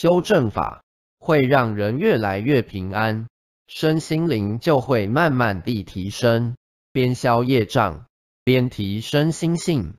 修正法会让人越来越平安身心灵就会慢慢地提升边消业障边提升心性。